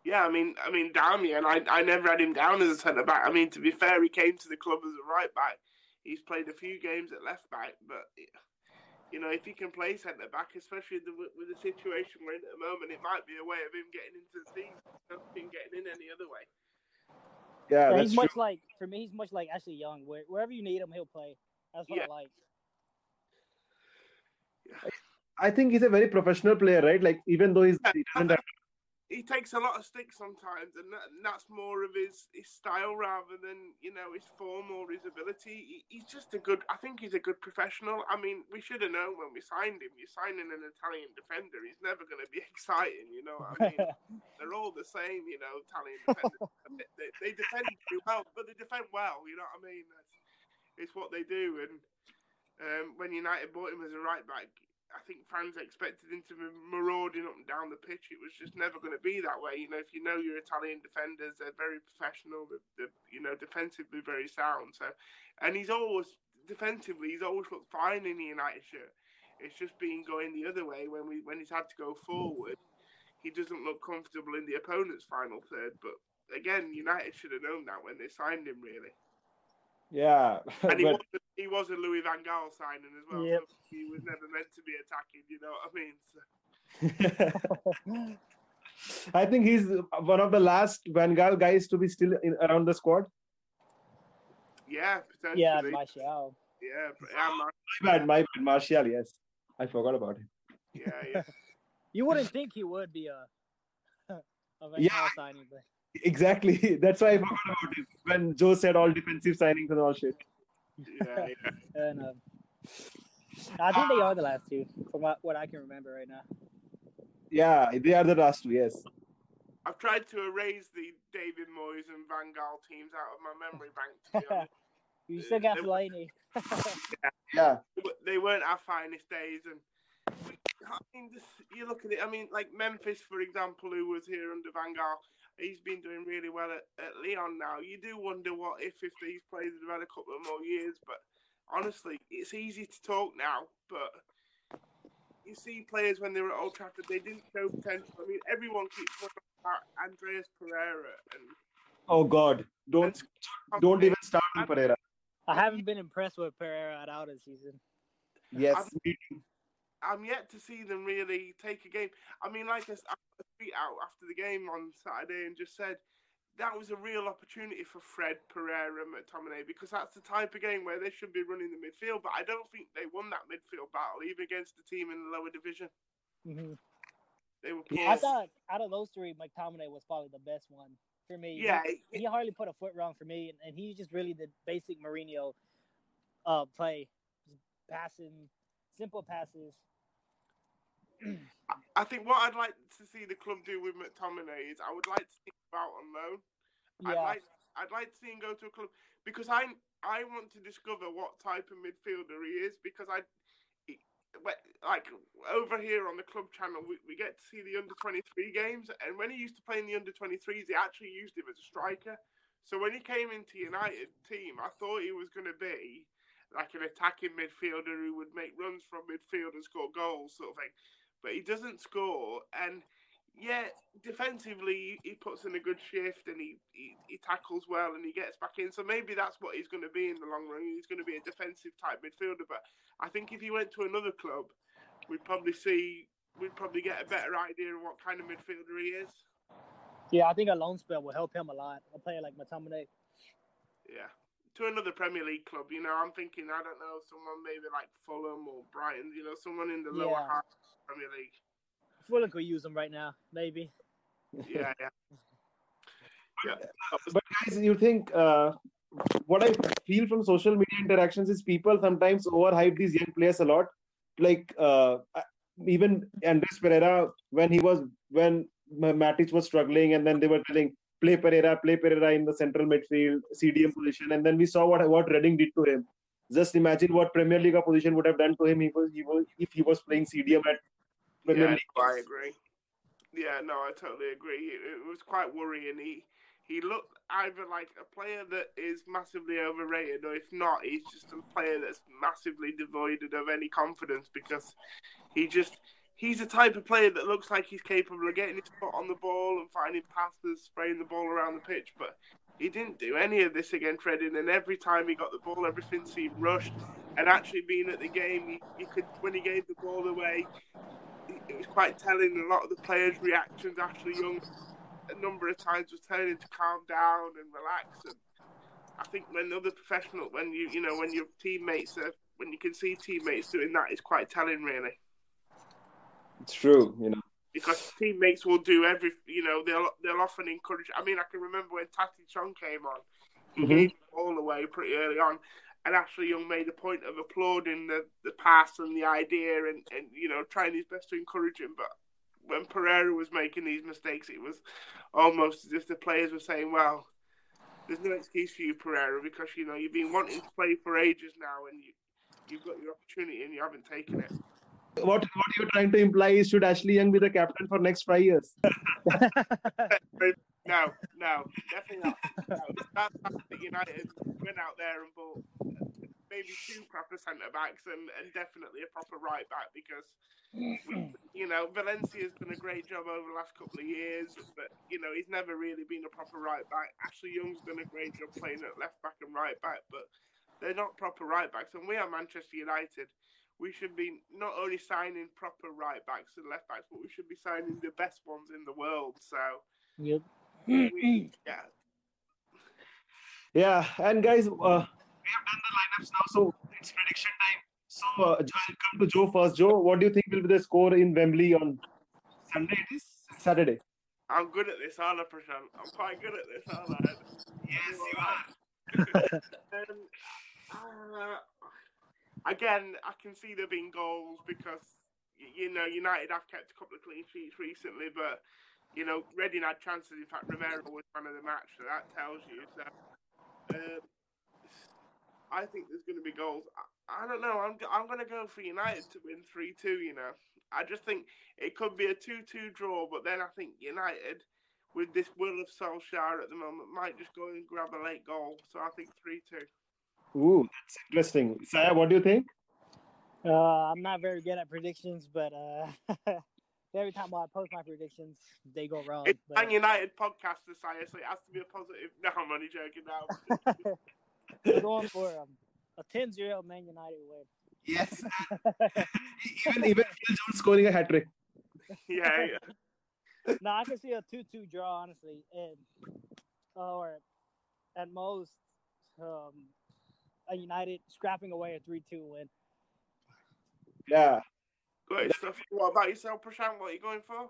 Yeah, I mean, I mean, Darmian, I, I never had him down as a centre back. I mean, to be fair, he came to the club as a right back. He's played a few games at left back, but you know, if he can play centre back, especially the, with the situation we're in at the moment, it might be a way of him getting into the season, him getting in any other way. Yeah, Yeah, that's he's much like for me. He's much like Ashley Young. Where, wherever you need him, he'll play. That's what Yeah. I like. I think he's a very professional player, right? Like even though he's he doesn't have He takes a lot of sticks sometimes, and, that, and that's more of his, his style rather than you know his form or his ability. He, he's just a good. I think he's a good professional. I mean, we should have known when we signed him. You're signing an Italian defender. He's never going to be (laughs) exciting. You know what I mean? (laughs) they're all the same, you know, Italian defenders. (laughs) they, they, defend well, but they defend well, you know what I mean? That's, it's what they do. And um, when United bought him as a right back, I think fans expected him to be marauding up and down the pitch. It was just never going to be that way. You know, if you know your Italian defenders, they're very professional. They're, they're you know defensively very sound. So, and he's always defensively, he's always looked fine in the United shirt. It's just been going the other way when we when he's had to go forward he doesn't look comfortable in the opponent's final third. But again, United should have known that when they signed him, really. Yeah. (laughs) And he, but was, he was a Louis Van Gaal signing as well. Yep. So he was never meant to be attacking. You know what I mean? So, (laughs) I think he's one of the last Van Gaal guys to be still in, around the squad. yeah, potentially. yeah, Yeah, Martial. but, yeah, man. My bad, my bad. Martial, yes. I forgot about him. yeah, yeah. (laughs) You wouldn't think he would be a a Van Yeah. Gaal signing, but Exactly. (laughs) That's why I forgot about him when Joe said all defensive signings and all shit. yeah, yeah. (laughs) and I think they are the last two from what, what I can remember right now. Yeah, they are the last two. Yes. I've tried to erase the David Moyes and Van Gaal teams out of my memory bank. To be. (laughs) You still got They- Fellaini. Yeah. they weren't our finest days. And I mean, this, you look at it. I mean, like Memphis, for example, who was here under Van Gaal, he's been doing really well at, at Lyon now. You do wonder what if if these players had had a couple of more years. But honestly, it's easy to talk now, but. You see players when they were at Old Trafford, they didn't show potential. I mean, everyone keeps talking about Andreas Pereira and Oh God! Don't don't even start with Pereira. I haven't been impressed with Pereira at all this season. Yes. me too. I'm yet to see them really take a game. I mean, like I, I put a tweet out after the game on Saturday and just said that was a real opportunity for Fred Pereira and McTominay because that's the type of game where they should be running the midfield. But I don't think they won that midfield battle even against the team in the lower division. hmm They were poor. I thought out of those three, McTominay was probably the best one for me. He- Yeah, he, it- hardly put a foot wrong for me, and, and he just really did basic Mourinho uh, play, passing, simple passes. I think what I'd like to see the club do with McTominay is I would like to see him out on loan. I'd like I'd like to see him go to a club because I I want to discover what type of midfielder he is because I like over here on the club channel we, we get to see the under 23 games and when he used to play in the under 23s they actually used him as a striker. So when he came into United team I thought he was going to be like an attacking midfielder who would make runs from midfield and score goals sort of thing but he doesn't score and yeah, defensively he puts in a good shift and he, he, he tackles well and he gets back in. So maybe that's what he's going to be in the long run. He's going to be a defensive type midfielder. But I think if he went to another club, we'd probably see we'd probably get a better idea of what kind of midfielder he is. yeah. I think a loan spell will help him a lot. A player like McTominay. Yeah. To another Premier League club, you know, I'm thinking I don't know someone maybe like Fulham or Brighton, you know, someone in the lower Yeah. half of the Premier League. Fulham could use him right now, maybe. Yeah, yeah. (laughs) Yeah. But guys, you think uh, what I feel from social media interactions is people sometimes overhype these young players a lot. Like uh, even Andreas Pereira when he was when M- Matic was struggling, and then they were telling play Pereira, play Pereira in the central midfield CDM position, and then we saw what what Reading did to him. just imagine what Premier League position would have done to him if he was, he was if he was playing CDM at Premier yeah, League. I agree. Yeah, no, I totally agree. It, it was quite worrying. He he looked either like a player that is massively overrated, or if not, he's just a player that's massively devoid of any confidence because he just he's a type of player that looks like he's capable of getting his foot on the ball and finding passes, spraying the ball around the pitch, but he didn't do any of this against Reading. And every time he got the ball, everything seemed rushed. And actually, being at the game, he could when he gave the ball away, it was quite telling. A lot of the players' reactions, Ashley Young, a number of times was telling him to calm down and relax. And I think when other professional, when you you know when your teammates are, when you can see teammates doing that, it's quite telling, really. It's true, you know. Because teammates will do every, you know, they'll they'll often encourage. I mean, I can remember when Tahith Chong came on, he Mm-hmm. gave the ball away pretty early on, and Ashley Young made a point of applauding the, the pass and the idea, and, and you know trying his best to encourage him. But when Pereira was making these mistakes, it was almost as if the players were saying, "Well, there's no excuse for you, Pereira, because you know you've been wanting to play for ages now, and you you've got your opportunity and you haven't taken it." What what are you're trying to imply is should Ashley Young be the captain for next five years? (laughs) No, no, definitely not. No. That's that United went out there and bought maybe two proper centre backs and, and definitely a proper right back because you know Valencia's done a great job over the last couple of years, but you know he's never really been a proper right back. Ashley Young's done a great job playing at left back and right back, but they're not proper right backs. And we are Manchester United. We should be not only signing proper right backs and left backs, but we should be signing the best ones in the world. So Yep. we, yeah, (clears throat) Yeah, and guys, uh, we have done the lineups now, so it's prediction time. So uh, I'll come to Joe first. Joe, what do you think will be the score in Wembley on Sunday? It is Saturday. I'm good at this, aren't I, Prashant? I'm quite good at this, aren't I? Yes, you are. (laughs) um, uh, again, I can see there being goals because you know United have kept a couple of clean sheets recently, but you know Reading had chances. In fact, Romero was man of the match, so that tells you. So, um, I think there's going to be goals. I, I don't know. I'm I'm going to go for United to win three two. You know, I just think it could be a two two draw, but then I think United. With this will of Solskjaer at the moment, might just go and grab a late goal. So I think three two. Ooh, that's interesting. Saya, what do you think? Uh, I'm not very good at predictions, but uh, (laughs) every time I post my predictions, they go wrong. It's but- Man United podcast society, so it has to be a positive. (laughs) No, I'm only joking now. I'm (laughs) going for um, a 10-0 Man United win. Yes. even even Phil Jones scoring a hat trick. yeah, yeah. no, I can see a 2-2 draw, honestly, and or at most um, a United scrapping away a 3-2 win. Yeah. Great stuff. What about yourself, Prashant? What are you going for?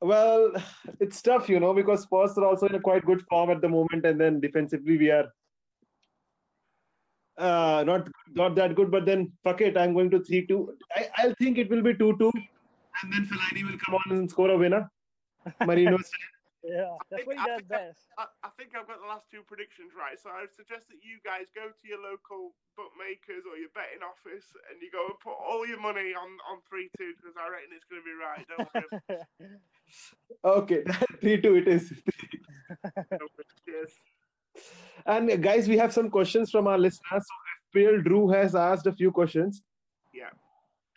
Well, it's tough, you know, because Spurs are also in a quite good form at the moment, and then defensively we are uh, not not that good. But then fuck it, I'm going to three two. I I think it will be two two, and then Fellaini will come on and score a winner. (laughs) Mourinho style. Yeah, that's what he I does think I- best. I, I think I've got the last two predictions right, so I would suggest that you guys go to your local bookmakers or your betting office and you go and put all your money on on three two because I reckon it's going to be right. Don't. (laughs) Okay, (laughs) three two it is. Don't. Cheers. And guys, we have some questions from our listeners. So FPL Drew has asked a few questions. Yeah.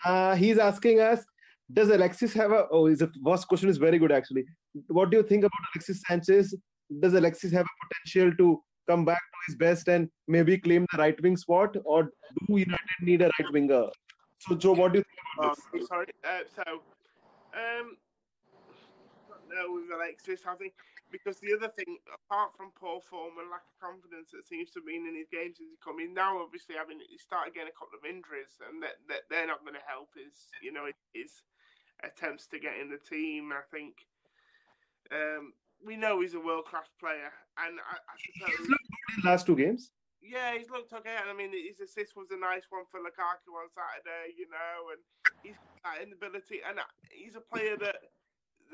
Uh, he's asking us, does Alexis have a? Oh, his first question is very good actually. What do you think about Alexis Sanchez? Does Alexis have a potential to come back to his best and maybe claim the right wing spot, or do United need a right winger? So, Joe, what do you think Oh, about I'm this? sorry. Uh, so, um, no, with Alexis, I think because the other thing, apart from poor form and lack of confidence that seems to have in his games as he come in now, obviously having he started getting a couple of injuries, and that, that they're not going to help his, you know, his attempts to get in the team. I think um, we know he's a world class player, and I, I He's looked good in the last two games. Yeah, he's looked okay. And I mean, his assist was a nice one for Lukaku on Saturday, you know, and he's got that inability. And he's a player that,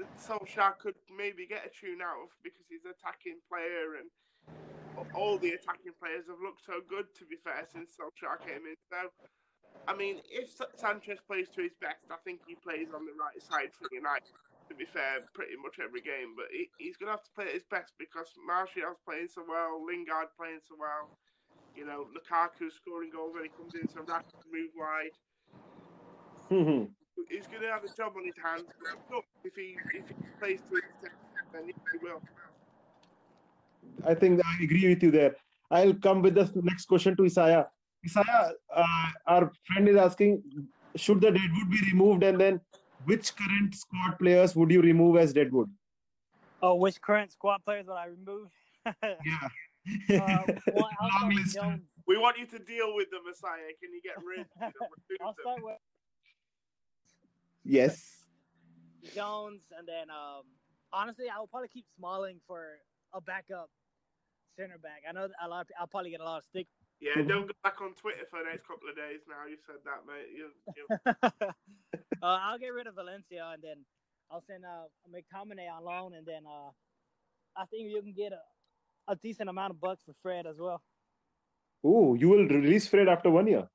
that Solskjaer could maybe get a tune out of because he's an attacking player. And all the attacking players have looked so good. To be fair, since Solskjaer came in, so I mean, if Sanchez plays to his best, I think he plays on the right side for United. To be fair, pretty much every game, but he, he's going to have to play at his best because Martial's playing so well, Lingard playing so well. You know, Lukaku scoring goals when he comes in, so Rashford move wide. Mhm. He's going to have a job on his hands. But if he if he plays to his then he will. I think I agree with you there. I'll come with the next question to Isaiah. Isaiah, uh, our friend is asking, should the deadwood be removed, and then which current squad players would you remove as deadwood? Oh, which current squad players would I remove? (laughs) Yeah. Uh, well, (laughs) Long list. Jones. We want you to deal with the Messiah. Can you get rid? You (laughs) know, I'll them? start with Yes. Jones, and then um, honestly, I will probably keep Smalling for a backup center back. I know a lot. Of, I'll probably get a lot of stick. Yeah, don't go back on Twitter for the next couple of days now. You said that, mate. You, you, (laughs) uh, I'll get rid of Valencia, and then I'll send uh, McTominay on loan, and then uh, I think you can get a, a decent amount of bucks for Fred as well. Oh, you will release Fred after one year.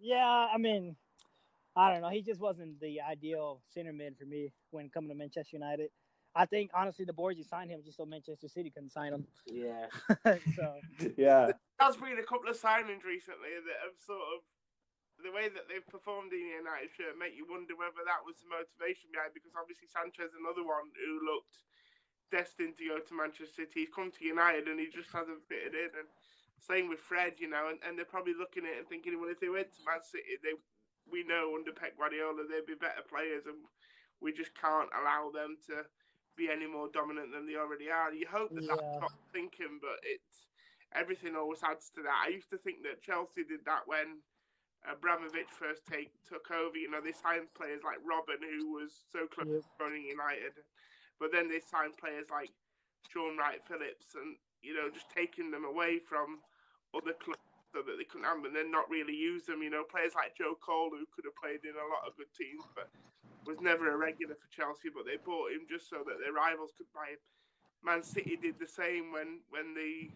Yeah, I mean, I don't know. He just wasn't the ideal center mid for me when coming to Manchester United. I think honestly, the board you signed him just so Manchester City couldn't sign him. yeah. (laughs) so (laughs) Yeah. There's been a couple of signings recently that have sort of the way that they've performed in the United shirt make you wonder whether that was the motivation behind. Because obviously Sanchez, another one who looked destined to go to Manchester City, he's come to United and he just hasn't fitted in. And same with Fred, you know, and, and they're probably looking at it and thinking, well, if they went to Man City, they we know under Pep Guardiola they'd be better players, and we just can't allow them to be any more dominant than they already are. You hope that Yeah. that's not thinking, but it's everything always adds to that. I used to think that Chelsea did that when Abramovich first take took over. You know, they signed players like Robben, who was so close Yep. to joining United, but then they signed players like Shaun Wright-Phillips, and you know, just taking them away from other clubs so that they couldn't have them and then not really use them. You know, players like Joe Cole, who could have played in a lot of good teams, but was never a regular for Chelsea. But they bought him just so that their rivals could buy him. Man City did the same when when the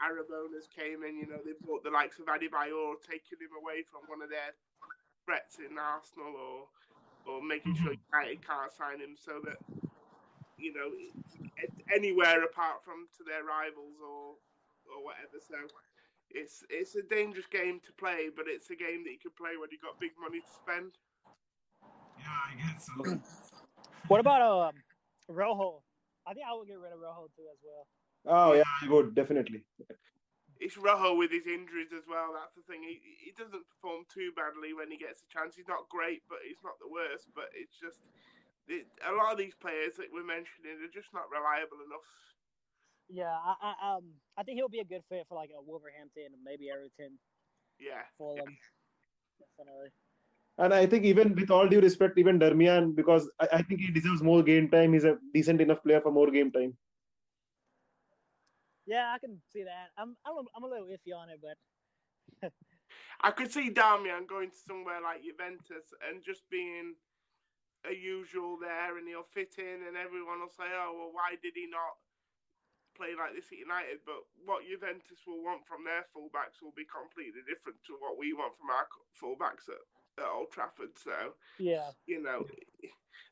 Arab owners came in. You know, they bought the likes of Adebayor, taking him away from one of their threats in Arsenal, or or making sure mm-hmm. United can't sign him, so that you know anywhere apart from to their rivals or or whatever. So it's it's a dangerous game to play, but it's a game that you can play when you have got big money to spend. Yeah, I guess so. what about um Rojo? I think I would get rid of Rojo too as well. Oh yeah, I would definitely. It's Rojo with his injuries as well. That's the thing. He he doesn't perform too badly when he gets a chance. He's not great, but he's not the worst. But it's just it, a lot of these players that we're mentioning are just not reliable enough. Yeah, I, I um I think he'll be a good fit for like a Wolverhampton, maybe Everton, Yeah. Fulham. Definitely. And I think even with all due respect, even Darmian, because I, I think he deserves more game time. He's a decent enough player for more game time. Yeah, I can see that. I'm I'm a, I'm a little iffy on it, but (laughs) I could see Darmian going to somewhere like Juventus and just being a usual there, and he'll fit in, and everyone will say, "Oh, well, why did he not play like this at United?" But what Juventus will want from their fullbacks will be completely different to what we want from our fullbacks at, at Old Trafford. So yeah, you know,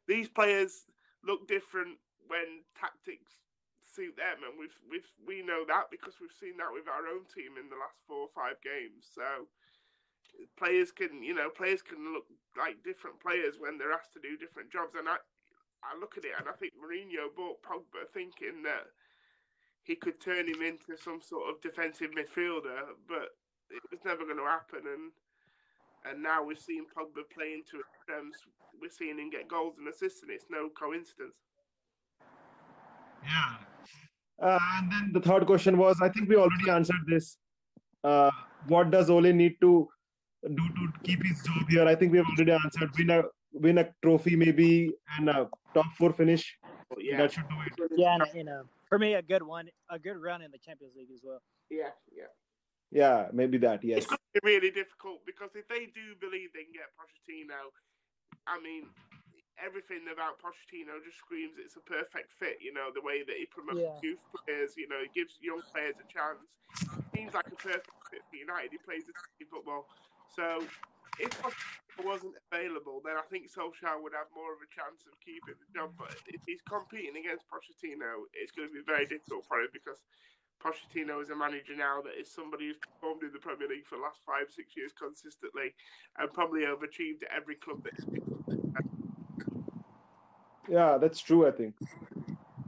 these players look different when tactics suit them, and we've we've we know that because we've seen that with our own team in the last four or five games. So players can, you know, players can look like different players when they're asked to do different jobs. And I, I look at it and I think Mourinho bought Pogba thinking that he could turn him into some sort of defensive midfielder, but it was never going to happen. And and now we're seeing Pogba playing to extremes. We're seeing him get goals and assists, and it's no coincidence. Yeah. Uh, and then the third question was I think we already answered this. Uh, what does Ole need to do to keep his job here? I think we have already answered. Win a win a trophy maybe and a top four finish. But yeah, That should do it. yeah, and, you know, for me, a good one, a good run in the Champions League as well. yeah, yeah. Yeah, maybe that. Yes. It's going to be really difficult because if they do believe they can get Pochettino, I mean, everything about Pochettino just screams it's a perfect fit. You know, the way that he promotes Yeah. youth players, you know, he gives young players a chance. Seems like a perfect fit for United. He plays the team football. So if Pochettino wasn't available, then I think Solskjaer would have more of a chance of keeping the job. But if he's competing against Pochettino, it's going to be very difficult for him because Pochettino is a manager now that is somebody who's performed in the Premier League for the last five, six years consistently and probably overachieved at every club that Yeah, that's true. I think.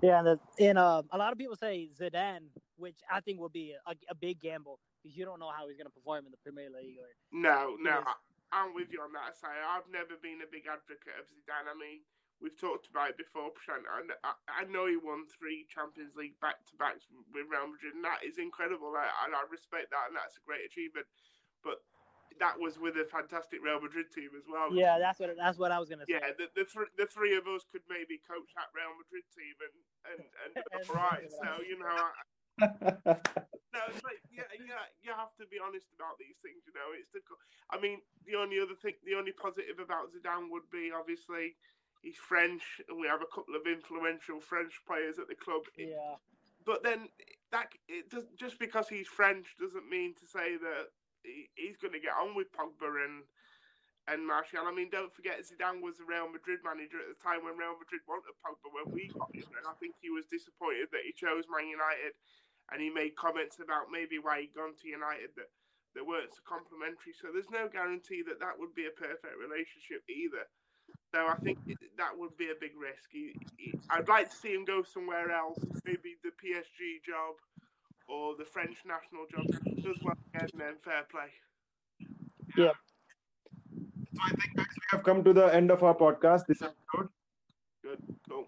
Yeah, and, the, and uh, a lot of people say Zidane, which I think will be a, a big gamble because you don't know how he's going to perform in the Premier League. Or No, no, I, I'm with you on that. Say I've never been a big advocate of Zidane. I mean, we've talked about it before, Prashant. and I, I know he won three Champions League back to backs with Real Madrid, and that is incredible. I, and I respect that, and that's a great achievement. But that was with a fantastic Real Madrid team as well. yeah, that's what that's what I was going to say. Yeah, the the, th- the three of us could maybe coach that Real Madrid team and and and And- (laughs) all right. So you know, I, (laughs) (laughs) no, it's like yeah, yeah, you have to be honest about these things. You know, it's the. I mean, the only other thing, the only positive about Zidane would be obviously he's French, and we have a couple of influential French players at the club. Yeah, But then that it does, just because he's French doesn't mean to say that he, he's going to get on with Pogba and and Martial. I mean, don't forget Zidane was the Real Madrid manager at the time when Real Madrid wanted Pogba when we got him, and I think he was disappointed that he chose Man United, and he made comments about maybe why he'd gone to United that that weren't so complimentary. So there's no guarantee that that would be a perfect relationship either. So I think that would be a big risk. He, he, I'd like to see him go somewhere else, maybe the PSG job or the French national job. Does well again, then fair play. Yeah. So I think guys, we have come to the end of our podcast. This episode. Good. Cool.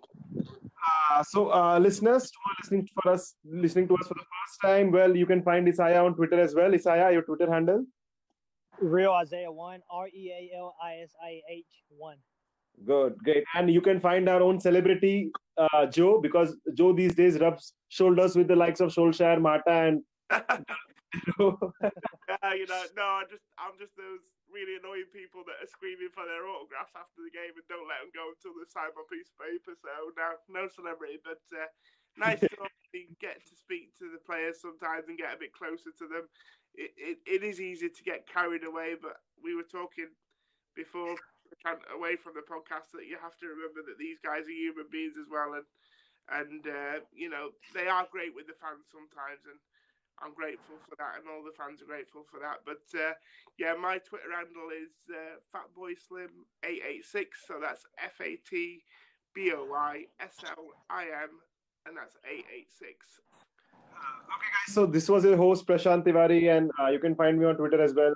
Uh, so, uh, listeners who are listening for us, listening to us for the first time, well, you can find Isaiah on Twitter as well. Isaiah, your Twitter handle. Real Isaiah one R E A L I S I H one. Good, great. And you can find our own celebrity, uh, Joe, because Joe these days rubs shoulders with the likes of Solskjaer, Mata, and (laughs) you know, no, I just I'm just those really annoying people that are screaming for their autographs after the game and don't let them go until they sign my piece of paper. So no, no celebrity, but uh, nice to (laughs) get to speak to the players sometimes and get a bit closer to them. It, it, it is easy to get carried away, but we were talking before away from the podcast that you have to remember that these guys are human beings as well, and and uh, you know they are great with the fans sometimes, and I'm grateful for that, and all the fans are grateful for that. But uh, yeah, my Twitter handle is uh, fatboyslim886, so that's F A T B O Y S L I M, and that's 886. okay, guys. so this was your host Prashant Tiwari, and uh, you can find me on Twitter as well.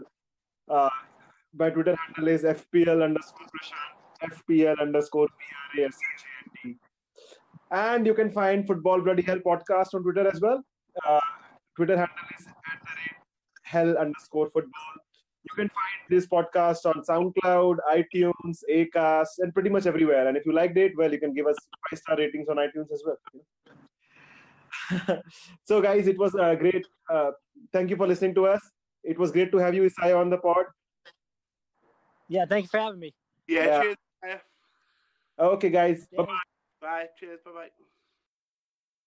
My Twitter handle is FPL underscore Prashant, FPL underscore. And you can find Football Bloody Hell podcast on Twitter as well. Uh, Twitter handle is at the rate hell underscore football. You can find this podcast on SoundCloud, iTunes, Acast, and pretty much everywhere. And if you liked it, well, you can give us five star ratings on iTunes as well. (laughs) so, guys, it was uh, great. Uh, thank you for listening to us. It was great to have you, Isai, on the pod. Yeah, thanks for having me. Yeah, Yeah. cheers. Okay, guys. Yeah. Bye-bye. Bye. Cheers. Bye bye.